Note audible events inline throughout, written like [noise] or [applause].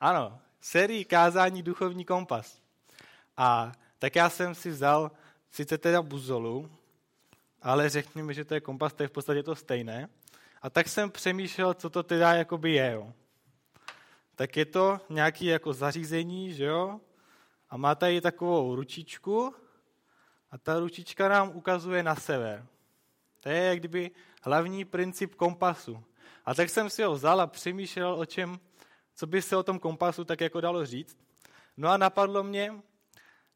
Ano, sérii kázání Duchovní kompas. A tak já jsem si vzal sice teda buzolu, ale řekni mi, že to je kompas, to je v podstatě to stejné. A tak jsem přemýšlel, co to teda jakoby je. Jo. Tak je to nějaké jako zařízení, že jo? A má tady takovou ručičku a ta ručička nám ukazuje na sever. To je jak kdyby hlavní princip kompasu. A tak jsem si ho vzal a přemýšlel o čem, co by se o tom kompasu tak jako dalo říct. No a napadlo mě,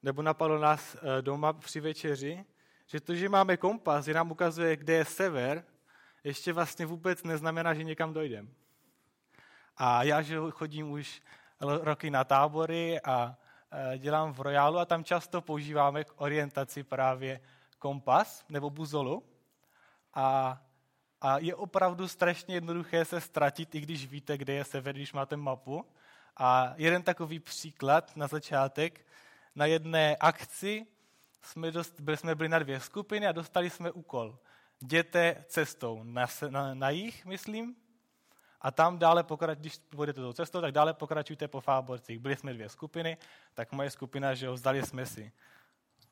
nebo napadlo nás eh, doma při večeři, že to, že máme kompas, že nám ukazuje, kde je sever, ještě vlastně vůbec neznamená, že někam dojdeme. A já, že chodím už roky na tábory a eh, dělám v Royálu a tam často používáme k orientaci právě kompas nebo buzolu. A, a je opravdu strašně jednoduché se ztratit, i když víte, kde je sever, když máte mapu. A jeden takový příklad na začátek. Na jedné akci jsme, dost, byli, jsme byli na dvě skupiny a dostali jsme úkol. Jděte cestou na, na, na jich, myslím, a tam dále pokrač, když budete tou cestou, tak dále pokračujte po Fáborcích. Byli jsme dvě skupiny, tak moje skupina, že ho vzdali jsme si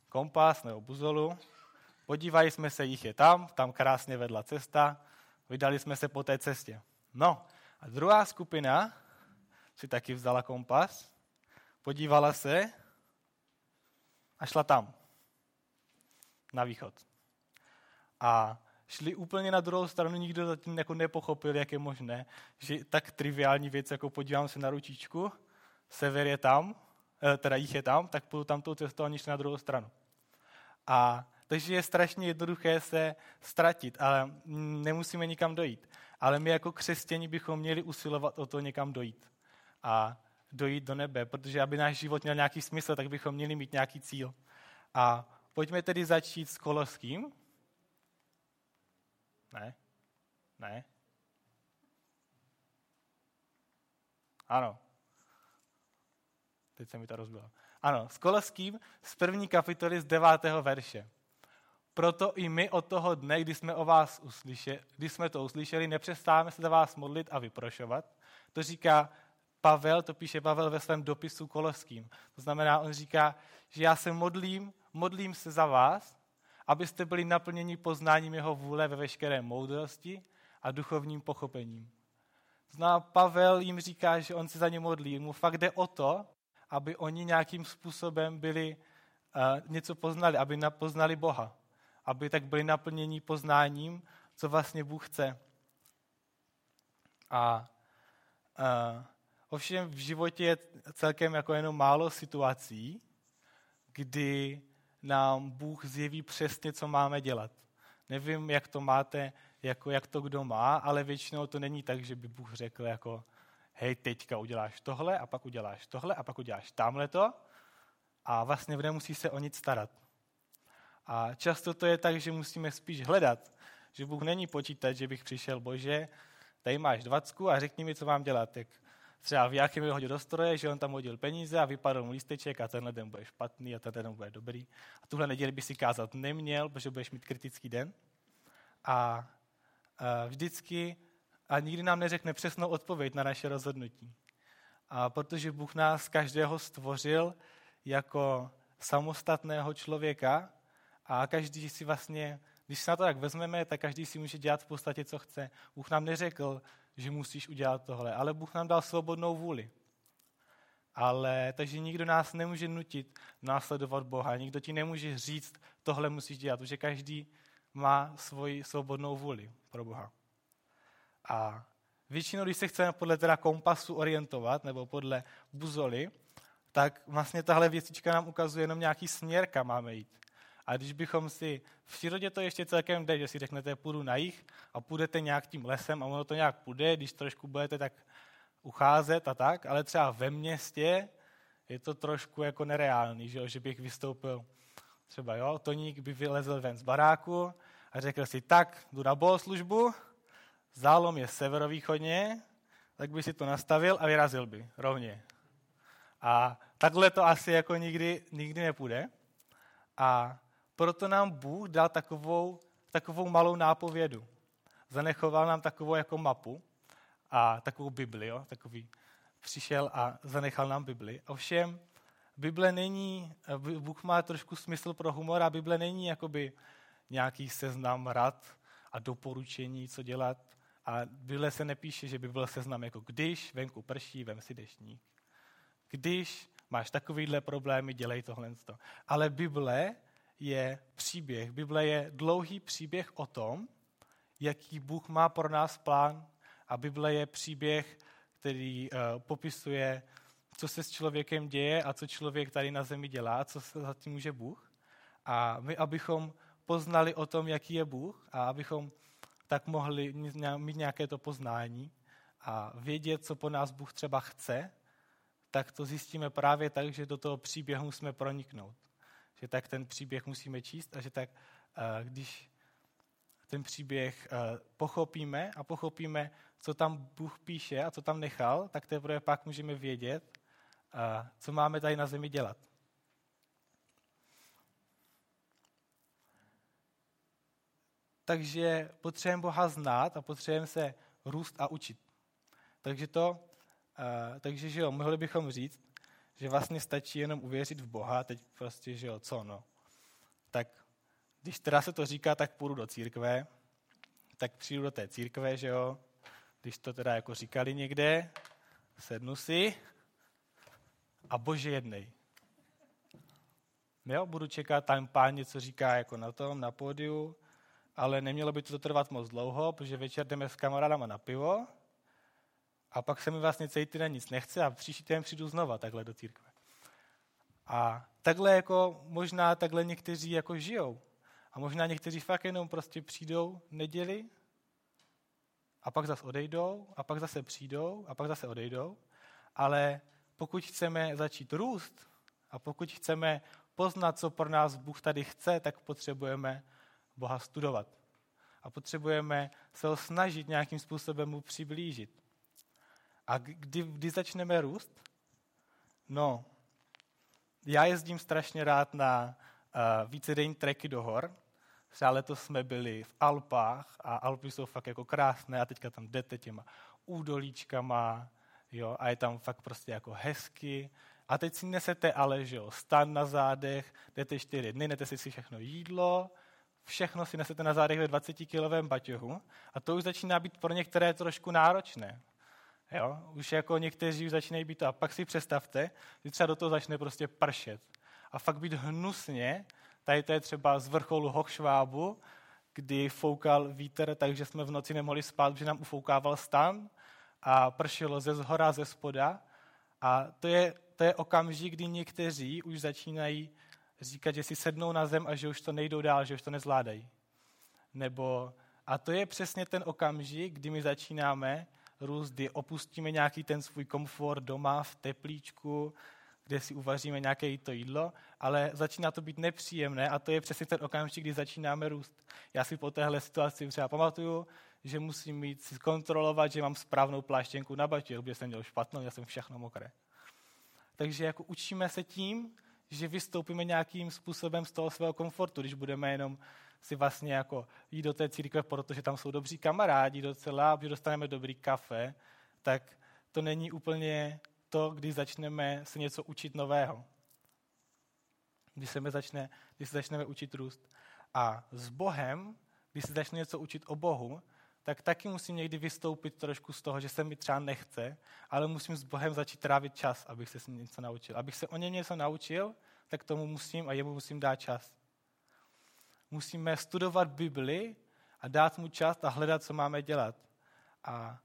kompas nebo buzolu, podívali jsme se, jich je tam, tam krásně vedla cesta, vydali jsme se po té cestě. No a druhá skupina si taky vzala kompas, podívala se a šla tam, na východ. A šli úplně na druhou stranu, nikdo zatím jako nepochopil, jak je možné, že tak triviální věc, jako podívám se na ručičku, sever je tam, eh, teda jich je tam, tak půjdu tam tou cestou a na druhou stranu. A takže je strašně jednoduché se ztratit, ale nemusíme nikam dojít. Ale my jako křesťani bychom měli usilovat o to někam dojít. A dojít do nebe, protože aby náš život měl nějaký smysl, tak bychom měli mít nějaký cíl. A pojďme tedy začít s Koloským, ne? Ne? Ano. Teď se mi to rozbilo. Ano, s Koleským z první kapitoly z devátého verše. Proto i my od toho dne, kdy jsme, o vás uslyšeli, kdy jsme to uslyšeli, nepřestáváme se za vás modlit a vyprošovat. To říká Pavel, to píše Pavel ve svém dopisu Koleským. To znamená, on říká, že já se modlím, modlím se za vás, abyste byli naplněni poznáním jeho vůle ve veškeré moudrosti a duchovním pochopením. Zná Pavel jim říká, že on se za ně modlí. Mu fakt jde o to, aby oni nějakým způsobem byli, uh, něco poznali, aby poznali Boha. Aby tak byli naplněni poznáním, co vlastně Bůh chce. A uh, ovšem v životě je celkem jako jenom málo situací, kdy nám Bůh zjeví přesně, co máme dělat. Nevím, jak to máte, jako jak to kdo má, ale většinou to není tak, že by Bůh řekl jako hej, teďka uděláš tohle a pak uděláš tohle a pak uděláš tamhle to a vlastně nemusí se o nic starat. A často to je tak, že musíme spíš hledat, že Bůh není počítat, že bych přišel, bože, tady máš dvacku a řekni mi, co mám dělat. Jak třeba v jakém hodil do stroje, že on tam hodil peníze a vypadl mu lísteček a tenhle den bude špatný a tenhle den bude dobrý. A tuhle neděli by si kázat neměl, protože budeš mít kritický den. A, a vždycky a nikdy nám neřekne přesnou odpověď na naše rozhodnutí. A protože Bůh nás každého stvořil jako samostatného člověka a každý si vlastně, když se na to tak vezmeme, tak každý si může dělat v podstatě, co chce. Bůh nám neřekl, že musíš udělat tohle, ale Bůh nám dal svobodnou vůli. Ale, takže nikdo nás nemůže nutit následovat Boha, nikdo ti nemůže říct, tohle musíš dělat, protože každý má svoji svobodnou vůli pro Boha. A většinou, když se chceme podle teda kompasu orientovat, nebo podle buzoly, tak vlastně tahle věcička nám ukazuje jenom nějaký směr, kam máme jít. A když bychom si, v přírodě to ještě celkem jde, že si řeknete, půjdu na jich a půjdete nějak tím lesem a ono to nějak půjde, když trošku budete tak ucházet a tak, ale třeba ve městě je to trošku jako nereálný, že, že bych vystoupil třeba, jo, Toník by vylezl ven z baráku a řekl si, tak, jdu na bohoslužbu, zálom je severovýchodně, tak by si to nastavil a vyrazil by rovně. A takhle to asi jako nikdy, nikdy nepůjde. A proto nám Bůh dal takovou, takovou malou nápovědu. Zanechoval nám takovou jako mapu a takovou Bibli, jo? takový přišel a zanechal nám Bibli. Ovšem, Bible není, Bůh má trošku smysl pro humor a Bible není jakoby nějaký seznam rad a doporučení, co dělat. A Bible se nepíše, že by byl seznam jako když venku prší, vem si deštník. Když máš takovýhle problémy, dělej tohle. Ale Bible je příběh. Bible je dlouhý příběh o tom, jaký Bůh má pro nás plán. A Bible je příběh, který uh, popisuje, co se s člověkem děje a co člověk tady na zemi dělá, co se za tím může Bůh. A my, abychom poznali o tom, jaký je Bůh a abychom tak mohli mít nějaké to poznání a vědět, co po nás Bůh třeba chce, tak to zjistíme právě tak, že do toho příběhu musíme proniknout. Že tak ten příběh musíme číst a že tak, eh, když ten příběh eh, pochopíme a pochopíme, co tam Bůh píše a co tam nechal, tak teprve pak můžeme vědět, eh, co máme tady na zemi dělat. Takže potřebujeme Boha znát a potřebujeme se růst a učit. Takže to, takže že jo, mohli bychom říct, že vlastně stačí jenom uvěřit v Boha, teď prostě, že jo, co no. Tak když teda se to říká, tak půjdu do církve, tak přijdu do té církve, že jo, když to teda jako říkali někde, sednu si a bože jednej. Jo, budu čekat, tam pán něco říká jako na tom, na pódiu, ale nemělo by to trvat moc dlouho, protože večer jdeme s kamarádama na pivo a pak se mi vlastně celý týden nic nechce a příští týden přijdu znova takhle do církve. A takhle jako možná takhle někteří jako žijou. A možná někteří fakt jenom prostě přijdou neděli a pak zase odejdou a pak zase přijdou a pak zase odejdou. Ale pokud chceme začít růst a pokud chceme poznat, co pro nás Bůh tady chce, tak potřebujeme Boha studovat. A potřebujeme se ho snažit nějakým způsobem mu přiblížit. A kdy, kdy začneme růst? No, já jezdím strašně rád na uh, vícedenní treky do hor. Třeba letos jsme byli v Alpách a Alpy jsou fakt jako krásné a teďka tam jdete těma údolíčkama jo, a je tam fakt prostě jako hezky. A teď si nesete ale, že jo, stan na zádech, jdete čtyři dny, nete si všechno jídlo, všechno si nesete na zádech ve 20-kilovém baťohu a to už začíná být pro některé trošku náročné. Jo? Už jako někteří už začínají být to. A pak si představte, že třeba do toho začne prostě pršet. A fakt být hnusně, tady to je třeba z vrcholu Hochschwabu, kdy foukal vítr, takže jsme v noci nemohli spát, protože nám ufoukával stan a pršelo ze zhora, ze spoda. A to je, to je okamžik, kdy někteří už začínají říkat, že si sednou na zem a že už to nejdou dál, že už to nezvládají. Nebo, a to je přesně ten okamžik, kdy my začínáme růst, kdy opustíme nějaký ten svůj komfort doma v teplíčku, kde si uvaříme nějaké to jídlo, ale začíná to být nepříjemné a to je přesně ten okamžik, kdy začínáme růst. Já si po téhle situaci třeba pamatuju, že musím mít si kontrolovat, že mám správnou pláštěnku na batěch, protože jsem měl špatnou, já jsem všechno mokré. Takže jako učíme se tím, že vystoupíme nějakým způsobem z toho svého komfortu, když budeme jenom si vlastně jako jít do té církve, protože tam jsou dobří kamarádi docela, že dostaneme dobrý kafe, tak to není úplně to, když začneme se něco učit nového. Když se, začne, když se začneme učit růst. A s Bohem, když se začne něco učit o Bohu, tak taky musím někdy vystoupit trošku z toho, že se mi třeba nechce, ale musím s Bohem začít trávit čas, abych se s ním něco naučil. Abych se o něm něco naučil, tak tomu musím a jemu musím dát čas. Musíme studovat Bibli a dát mu čas a hledat, co máme dělat. A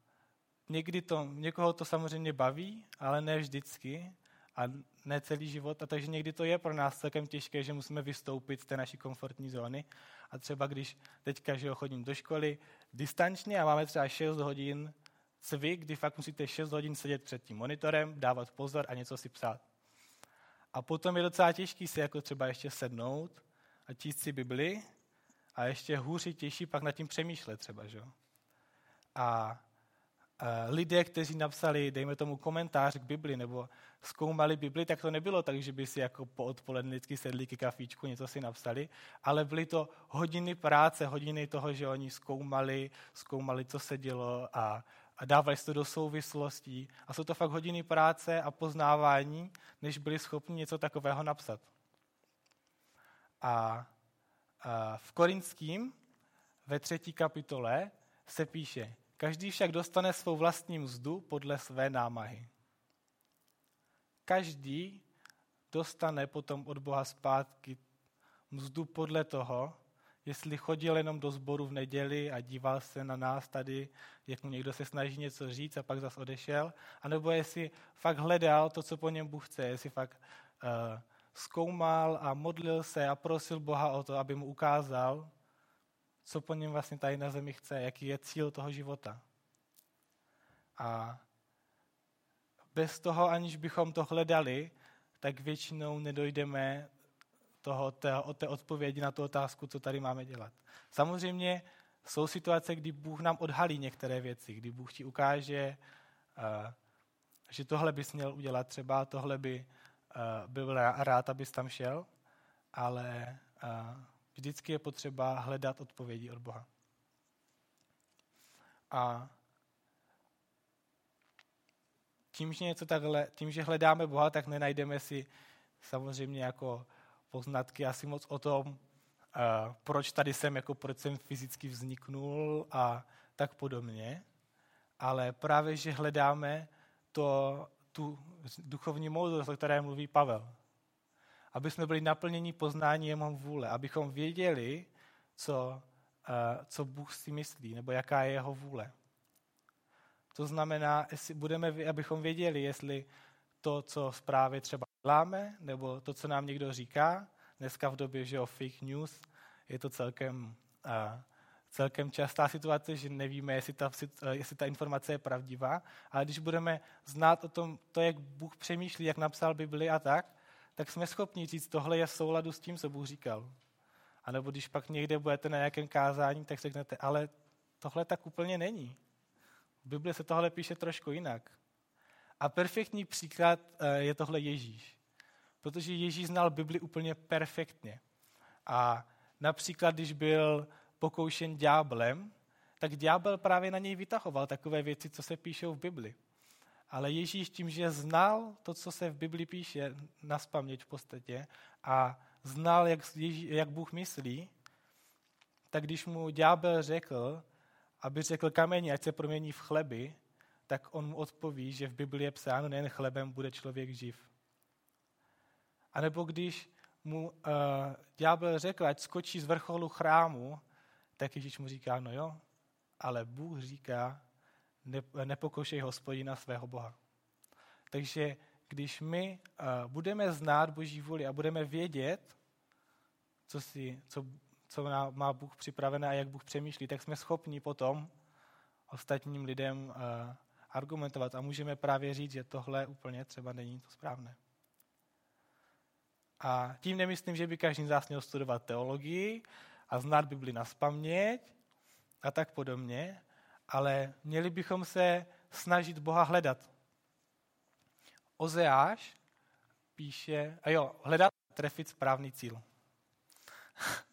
někdy to, někoho to samozřejmě baví, ale ne vždycky a ne celý život. A takže někdy to je pro nás celkem těžké, že musíme vystoupit z té naší komfortní zóny. A třeba když teďka že chodím do školy distančně a máme třeba 6 hodin cvik, kdy fakt musíte 6 hodin sedět před tím monitorem, dávat pozor a něco si psát. A potom je docela těžký si jako třeba ještě sednout a číst si Bibli a ještě hůř těžší pak nad tím přemýšlet třeba, že? A lidé, kteří napsali, dejme tomu, komentář k Bibli nebo zkoumali Bibli, tak to nebylo tak, že by si jako po odpoledne vždycky sedli k kafíčku, něco si napsali, ale byly to hodiny práce, hodiny toho, že oni zkoumali, zkoumali, co se dělo a, a dávali to do souvislostí. A jsou to fakt hodiny práce a poznávání, než byli schopni něco takového napsat. A, v Korinským ve třetí kapitole se píše, každý však dostane svou vlastní mzdu podle své námahy. Každý dostane potom od Boha zpátky mzdu podle toho, jestli chodil jenom do sboru v neděli a díval se na nás tady, jak mu někdo se snaží něco říct a pak zase odešel, anebo jestli fakt hledal to, co po něm Bůh chce, jestli fakt uh, zkoumal a modlil se a prosil Boha o to, aby mu ukázal, co po něm vlastně tady na zemi chce, jaký je cíl toho života. A bez toho, aniž bychom to hledali, tak většinou nedojdeme toho, té, té odpovědi na tu otázku, co tady máme dělat. Samozřejmě jsou situace, kdy Bůh nám odhalí některé věci, kdy Bůh ti ukáže, uh, že tohle bys měl udělat, třeba tohle by uh, byl rád, abys tam šel, ale uh, vždycky je potřeba hledat odpovědi od Boha. A tím, že něco takhle, tím, že hledáme Boha, tak nenajdeme si samozřejmě jako poznatky asi moc o tom, uh, proč tady jsem, jako proč jsem fyzicky vzniknul a tak podobně, ale právě, že hledáme to, tu duchovní moudrost, o které mluví Pavel. Aby jsme byli naplněni poznání jeho vůle, abychom věděli, co, uh, co Bůh si myslí, nebo jaká je jeho vůle. To znamená, jestli budeme, abychom věděli, jestli to, co zprávě třeba děláme, nebo to, co nám někdo říká. Dneska v době, že o fake news, je to celkem, uh, celkem častá situace, že nevíme, jestli ta, jestli ta informace je pravdivá, ale když budeme znát o tom, to, jak Bůh přemýšlí, jak napsal Bibli a tak, tak jsme schopni říct, tohle je v souladu s tím, co Bůh říkal. A nebo když pak někde budete na nějakém kázání, tak řeknete, ale tohle tak úplně není. V Bibli se tohle píše trošku jinak. A perfektní příklad eh, je tohle Ježíš. Protože Ježíš znal Bibli úplně perfektně. A například, když byl pokoušen ďáblem, tak ďábel právě na něj vytahoval takové věci, co se píšou v Bibli. Ale Ježíš tím, že znal to, co se v Bibli píše, na v podstatě, a znal, jak, Ježí, jak Bůh myslí, tak když mu ďábel řekl, aby řekl kameni, ať se promění v chleby, tak on mu odpoví, že v Biblii je psáno, nejen chlebem bude člověk živ. A nebo když mu uh, ďábel řekl, ať skočí z vrcholu chrámu, tak Ježíš mu říká, no jo, ale Bůh říká, ne, nepokoušej hospodina svého Boha. Takže když my uh, budeme znát Boží vůli a budeme vědět, co, si, co, co má Bůh připravené a jak Bůh přemýšlí, tak jsme schopni potom ostatním lidem uh, argumentovat a můžeme právě říct, že tohle úplně třeba není to správné. A tím nemyslím, že by každý z nás měl studovat teologii a znát Bibli na spaměť a tak podobně, ale měli bychom se snažit Boha hledat. Ozeáš píše, a jo, hledat trefit správný cíl. [laughs]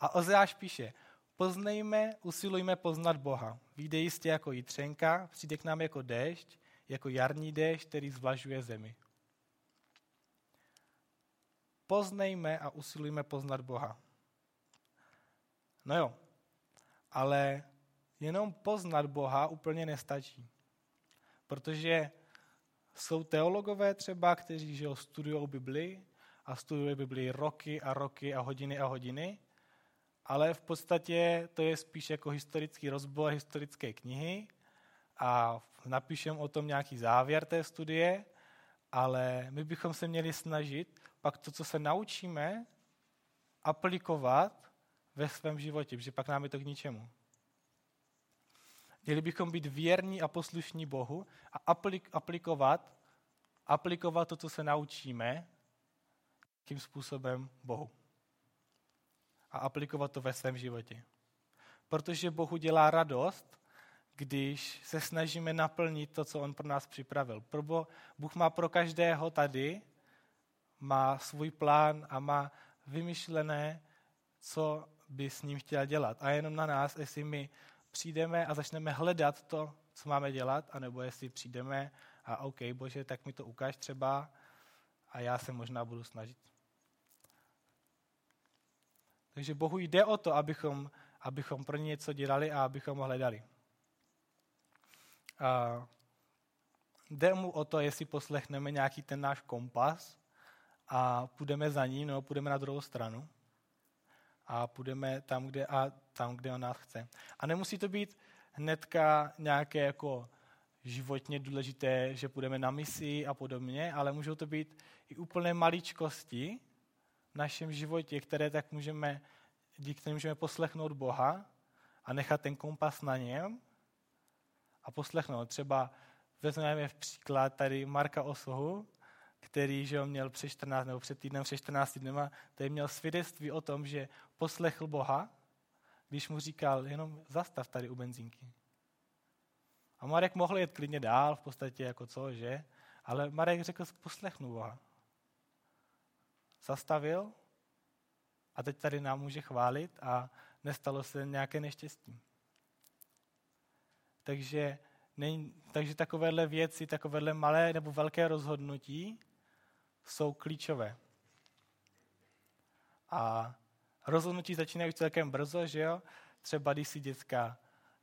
A Ozeáš píše, poznejme, usilujme poznat Boha. Výjde jistě jako jitřenka, přijde k nám jako déšť, jako jarní déšť, který zvlažuje zemi. Poznejme a usilujme poznat Boha. No jo, ale jenom poznat Boha úplně nestačí. Protože jsou teologové třeba, kteří že studují Bibli a studují Bibli roky a roky a hodiny a hodiny, ale v podstatě to je spíš jako historický rozbor historické knihy a napíšem o tom nějaký závěr té studie, ale my bychom se měli snažit pak to, co se naučíme, aplikovat ve svém životě, protože pak nám je to k ničemu. Měli bychom být věrní a poslušní Bohu a aplikovat, aplikovat to, co se naučíme, tím způsobem Bohu. A aplikovat to ve svém životě. Protože Bohu dělá radost, když se snažíme naplnit to, co On pro nás připravil. Bůh má pro každého tady má svůj plán a má vymyšlené, co by s ním chtěl dělat. A jenom na nás, jestli my přijdeme a začneme hledat to, co máme dělat, anebo jestli přijdeme a OK, bože, tak mi to ukáž třeba a já se možná budu snažit. Takže Bohu jde o to, abychom, abychom pro ně něco dělali a abychom ho hledali. A jde mu o to, jestli poslechneme nějaký ten náš kompas a půjdeme za ním, nebo půjdeme na druhou stranu a půjdeme tam, kde, a tam, kde on nás chce. A nemusí to být hnedka nějaké jako životně důležité, že půjdeme na misi a podobně, ale můžou to být i úplné maličkosti v našem životě, které tak můžeme, díky kterým můžeme poslechnout Boha a nechat ten kompas na něm a poslechnout. Třeba vezmeme v příklad tady Marka Osohu, který že měl před 14 nebo před týdnem, před 14 dnema, tady měl svědectví o tom, že poslechl Boha, když mu říkal, jenom zastav tady u benzínky. A Marek mohl jet klidně dál, v podstatě jako co, že? Ale Marek řekl, poslechnu Boha. Zastavil a teď tady nám může chválit a nestalo se nějaké neštěstí. Takže, ne, takže takovéhle věci, takovéhle malé nebo velké rozhodnutí jsou klíčové. A rozhodnutí začínají už celkem brzo, že jo? Třeba když si děcka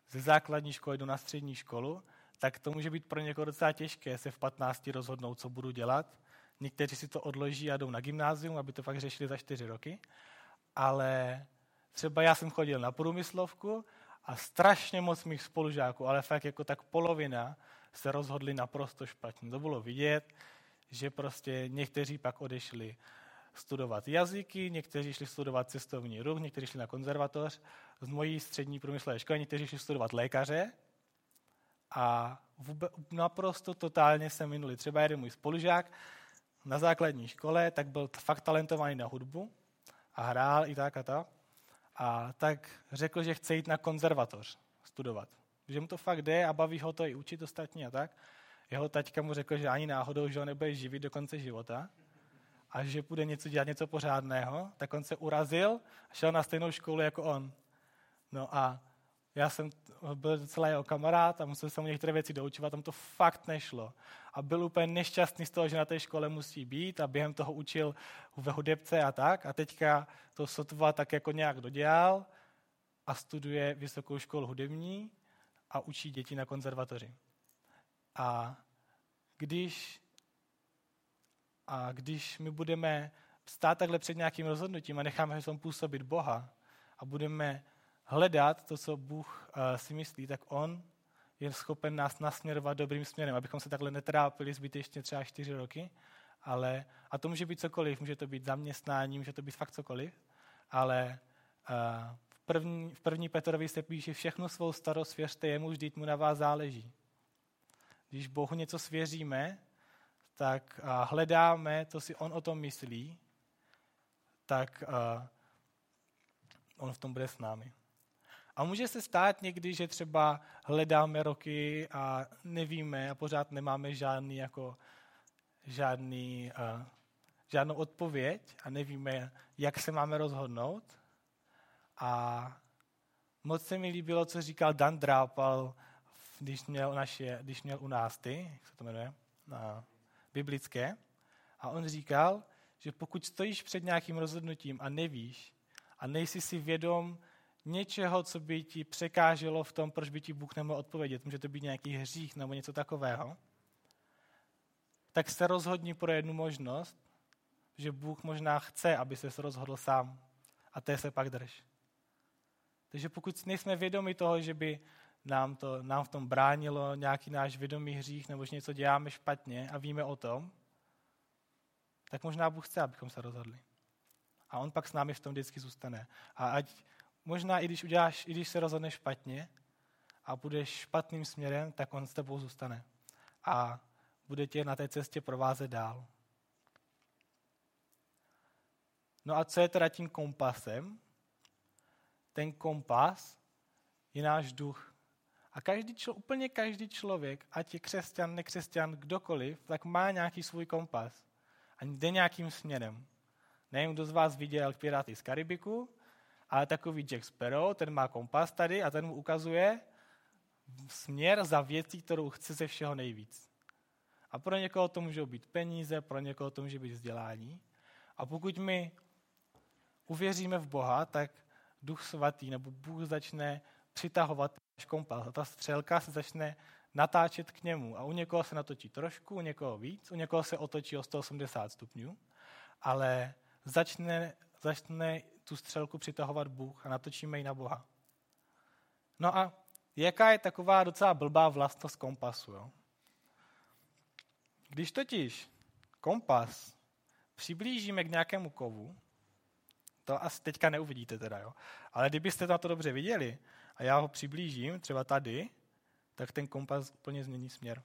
ze základní školy jdou na střední školu, tak to může být pro někoho docela těžké se v 15 rozhodnout, co budu dělat. Někteří si to odloží a jdou na gymnázium, aby to fakt řešili za 4 roky. Ale třeba já jsem chodil na průmyslovku a strašně moc mých spolužáků, ale fakt jako tak polovina, se rozhodli naprosto špatně. To bylo vidět, že prostě někteří pak odešli studovat jazyky, někteří šli studovat cestovní ruch, někteří šli na konzervatoř z mojí střední průmyslové školy, někteří šli studovat lékaře a vůbec, naprosto totálně se minuli. Třeba jeden můj spolužák na základní škole, tak byl fakt talentovaný na hudbu a hrál i tak a tak. A tak řekl, že chce jít na konzervatoř studovat. Že mu to fakt jde a baví ho to i učit ostatní a tak. Jeho taťka mu řekl, že ani náhodou, že ho nebude živit do konce života a že bude něco dělat něco pořádného, tak on se urazil a šel na stejnou školu jako on. No a já jsem byl docela jeho kamarád a musel jsem mu některé věci doučovat, tam to fakt nešlo. A byl úplně nešťastný z toho, že na té škole musí být a během toho učil ve hudebce a tak. A teďka to sotva tak jako nějak dodělal a studuje vysokou školu hudební a učí děti na konzervatoři. A když, a když my budeme stát takhle před nějakým rozhodnutím a necháme se působit Boha a budeme hledat to, co Bůh uh, si myslí, tak On je schopen nás nasměrovat dobrým směrem, abychom se takhle netrápili zbytečně třeba čtyři roky, ale, a to může být cokoliv, může to být zaměstnání, může to být fakt cokoliv, ale uh, v, první, v první Petrovi se píše, všechno svou starost svěřte jemu, vždyť mu na vás záleží. Když Bohu něco svěříme, tak hledáme, co si On o tom myslí, tak On v tom bude s námi. A může se stát někdy, že třeba hledáme roky a nevíme a pořád nemáme žádný jako, žádný, uh, žádnou odpověď a nevíme, jak se máme rozhodnout. A moc se mi líbilo, co říkal Dan Drápal když měl, naše, když měl u nás ty, jak se to jmenuje, na biblické, a on říkal, že pokud stojíš před nějakým rozhodnutím a nevíš a nejsi si vědom něčeho, co by ti překáželo v tom, proč by ti Bůh nemohl odpovědět, může to být nějaký hřích nebo něco takového, tak se rozhodni pro jednu možnost, že Bůh možná chce, aby se rozhodl sám a té se pak drž. Takže pokud nejsme vědomi toho, že by nám, to, nám v tom bránilo nějaký náš vědomý hřích nebo že něco děláme špatně a víme o tom, tak možná Bůh chce, abychom se rozhodli. A on pak s námi v tom vždycky zůstane. A ať možná i když uděláš, i když se rozhodneš špatně a budeš špatným směrem, tak on s tebou zůstane. A bude tě na té cestě provázet dál. No a co je teda tím kompasem? Ten kompas je náš duch. A každý, člo, úplně každý člověk, ať je křesťan, nekřesťan, kdokoliv, tak má nějaký svůj kompas. A jde nějakým směrem. Nevím, kdo z vás viděl Piráty z Karibiku, ale takový Jack Sparrow, ten má kompas tady a ten mu ukazuje směr za věcí, kterou chci ze všeho nejvíc. A pro někoho to můžou být peníze, pro někoho to může být vzdělání. A pokud my uvěříme v Boha, tak Duch Svatý nebo Bůh začne přitahovat kompas. A ta střelka se začne natáčet k němu. A u někoho se natočí trošku, u někoho víc, u někoho se otočí o 180 stupňů, ale začne, začne tu střelku přitahovat Bůh a natočíme ji na Boha. No a jaká je taková docela blbá vlastnost kompasu? Jo? Když totiž kompas přiblížíme k nějakému kovu, to asi teďka neuvidíte teda, jo. Ale kdybyste na to dobře viděli a já ho přiblížím, třeba tady, tak ten kompas úplně změní směr.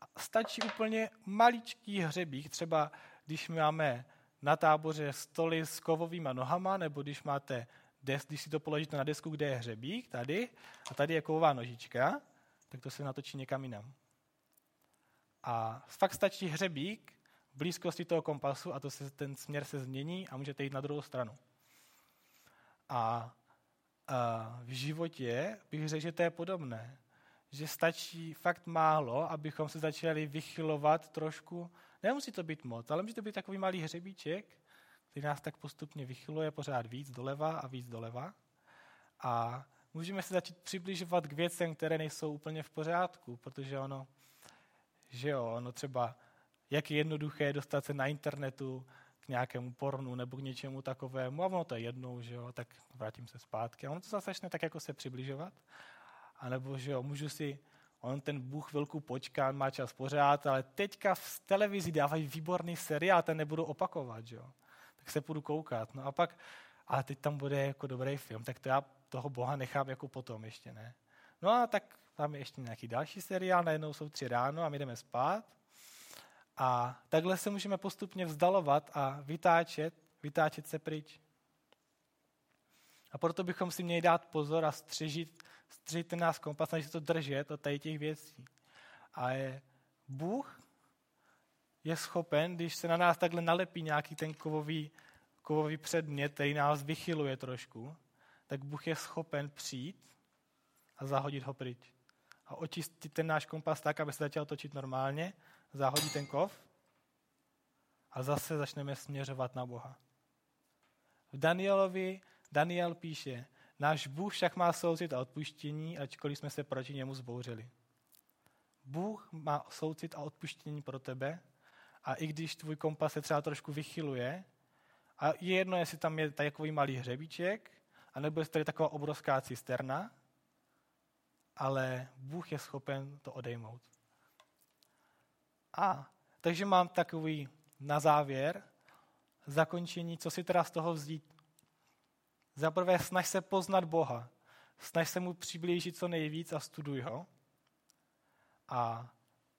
A stačí úplně maličký hřebík, třeba když máme na táboře stoly s kovovými nohama, nebo když máte des, když si to položíte na desku, kde je hřebík, tady, a tady je kovová nožička, tak to se natočí někam jinam. A fakt stačí hřebík v blízkosti toho kompasu a to se, ten směr se změní a můžete jít na druhou stranu. A, v životě bych řekl, že to je podobné. Že stačí fakt málo, abychom se začali vychylovat trošku. Nemusí to být moc, ale může to být takový malý hřebíček, který nás tak postupně vychyluje pořád víc doleva a víc doleva. A můžeme se začít přibližovat k věcem, které nejsou úplně v pořádku, protože ono, že jo, ono třeba, jak je jednoduché dostat se na internetu nějakému pornu nebo k něčemu takovému a ono to je jednou, že jo, tak vrátím se zpátky a ono to zase začne tak jako se přibližovat. A nebo, že jo, můžu si, on ten Bůh chvilku počká, má čas pořád, ale teďka v televizi dávají výborný seriál, ten nebudu opakovat, že jo. Tak se půjdu koukat. No a pak, a teď tam bude jako dobrý film, tak to já toho Boha nechám jako potom ještě, ne. No a tak tam je ještě nějaký další seriál, najednou jsou tři ráno a my jdeme spát. A takhle se můžeme postupně vzdalovat a vytáčet, vytáčet se pryč. A proto bychom si měli dát pozor a střežit, střežit ten nás kompas, snažit se to držet od tady těch věcí. A je, Bůh je schopen, když se na nás takhle nalepí nějaký ten kovový, kovový předmět, který nás vychyluje trošku, tak Bůh je schopen přijít a zahodit ho pryč. A očistit ten náš kompas tak, aby se začal točit normálně zahodí ten kov a zase začneme směřovat na Boha. V Danielovi Daniel píše, náš Bůh však má soucit a odpuštění, ačkoliv jsme se proti němu zbouřili. Bůh má soucit a odpuštění pro tebe a i když tvůj kompas se třeba trošku vychyluje, a je jedno, jestli tam je takový malý hřebíček, anebo jestli tady taková obrovská cisterna, ale Bůh je schopen to odejmout. A takže mám takový na závěr zakončení, co si teda z toho vzít. Za prvé, snaž se poznat Boha. Snaž se mu přiblížit co nejvíc a studuj ho. A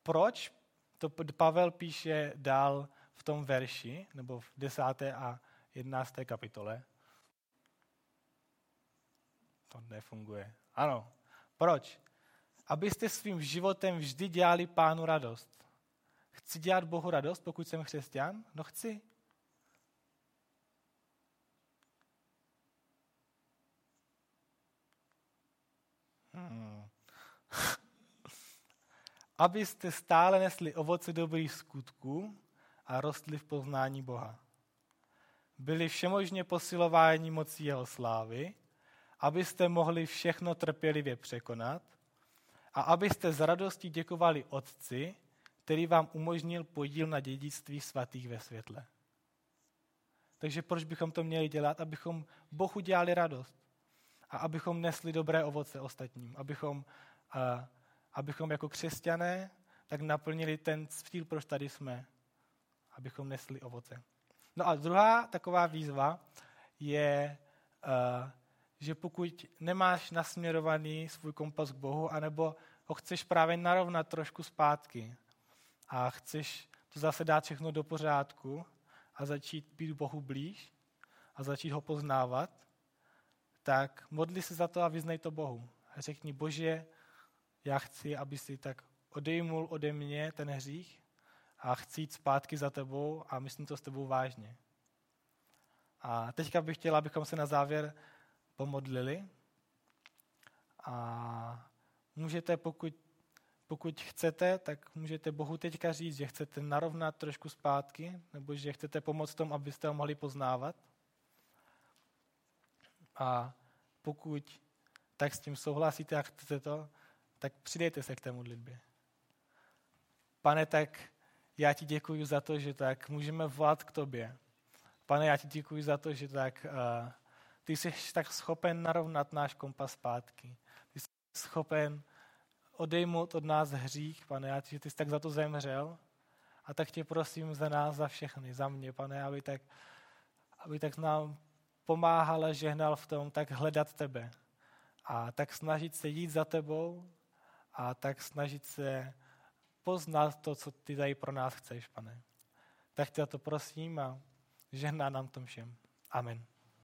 proč? To Pavel píše dál v tom verši, nebo v desáté a jedenácté kapitole. To nefunguje. Ano. Proč? Abyste svým životem vždy dělali pánu radost. Chci dělat Bohu radost, pokud jsem křesťan? No chci. Hmm. [laughs] Abyste stále nesli ovoce dobrých skutků a rostli v poznání Boha. Byli všemožně posilováni mocí jeho slávy, abyste mohli všechno trpělivě překonat a abyste z radosti děkovali Otci, který vám umožnil podíl na dědictví svatých ve světle. Takže proč bychom to měli dělat? Abychom Bohu dělali radost. A abychom nesli dobré ovoce ostatním. Abychom, uh, abychom jako křesťané tak naplnili ten cíl, proč tady jsme. Abychom nesli ovoce. No a druhá taková výzva je, uh, že pokud nemáš nasměrovaný svůj kompas k Bohu, anebo ho chceš právě narovnat trošku zpátky, a chceš to zase dát všechno do pořádku a začít být Bohu blíž a začít ho poznávat, tak modli se za to a vyznej to Bohu. A řekni, Bože, já chci, aby si tak odejmul ode mě ten hřích a chci jít zpátky za tebou a myslím to s tebou vážně. A teďka bych chtěla, abychom se na závěr pomodlili. A můžete, pokud, pokud chcete, tak můžete Bohu teďka říct, že chcete narovnat trošku zpátky, nebo že chcete pomoct tomu, abyste ho mohli poznávat. A pokud tak s tím souhlasíte a chcete to, tak přidejte se k té modlitbě. Pane, tak já ti děkuji za to, že tak můžeme volat k tobě. Pane, já ti děkuji za to, že tak uh, ty jsi tak schopen narovnat náš kompas zpátky. Ty jsi schopen odejmout od nás hřích, pane, já že ty jsi tak za to zemřel. A tak tě prosím za nás, za všechny, za mě, pane, aby tak, aby tak nám pomáhal a žehnal v tom, tak hledat tebe. A tak snažit se jít za tebou a tak snažit se poznat to, co ty tady pro nás chceš, pane. Tak tě to prosím a žehná nám tom všem. Amen.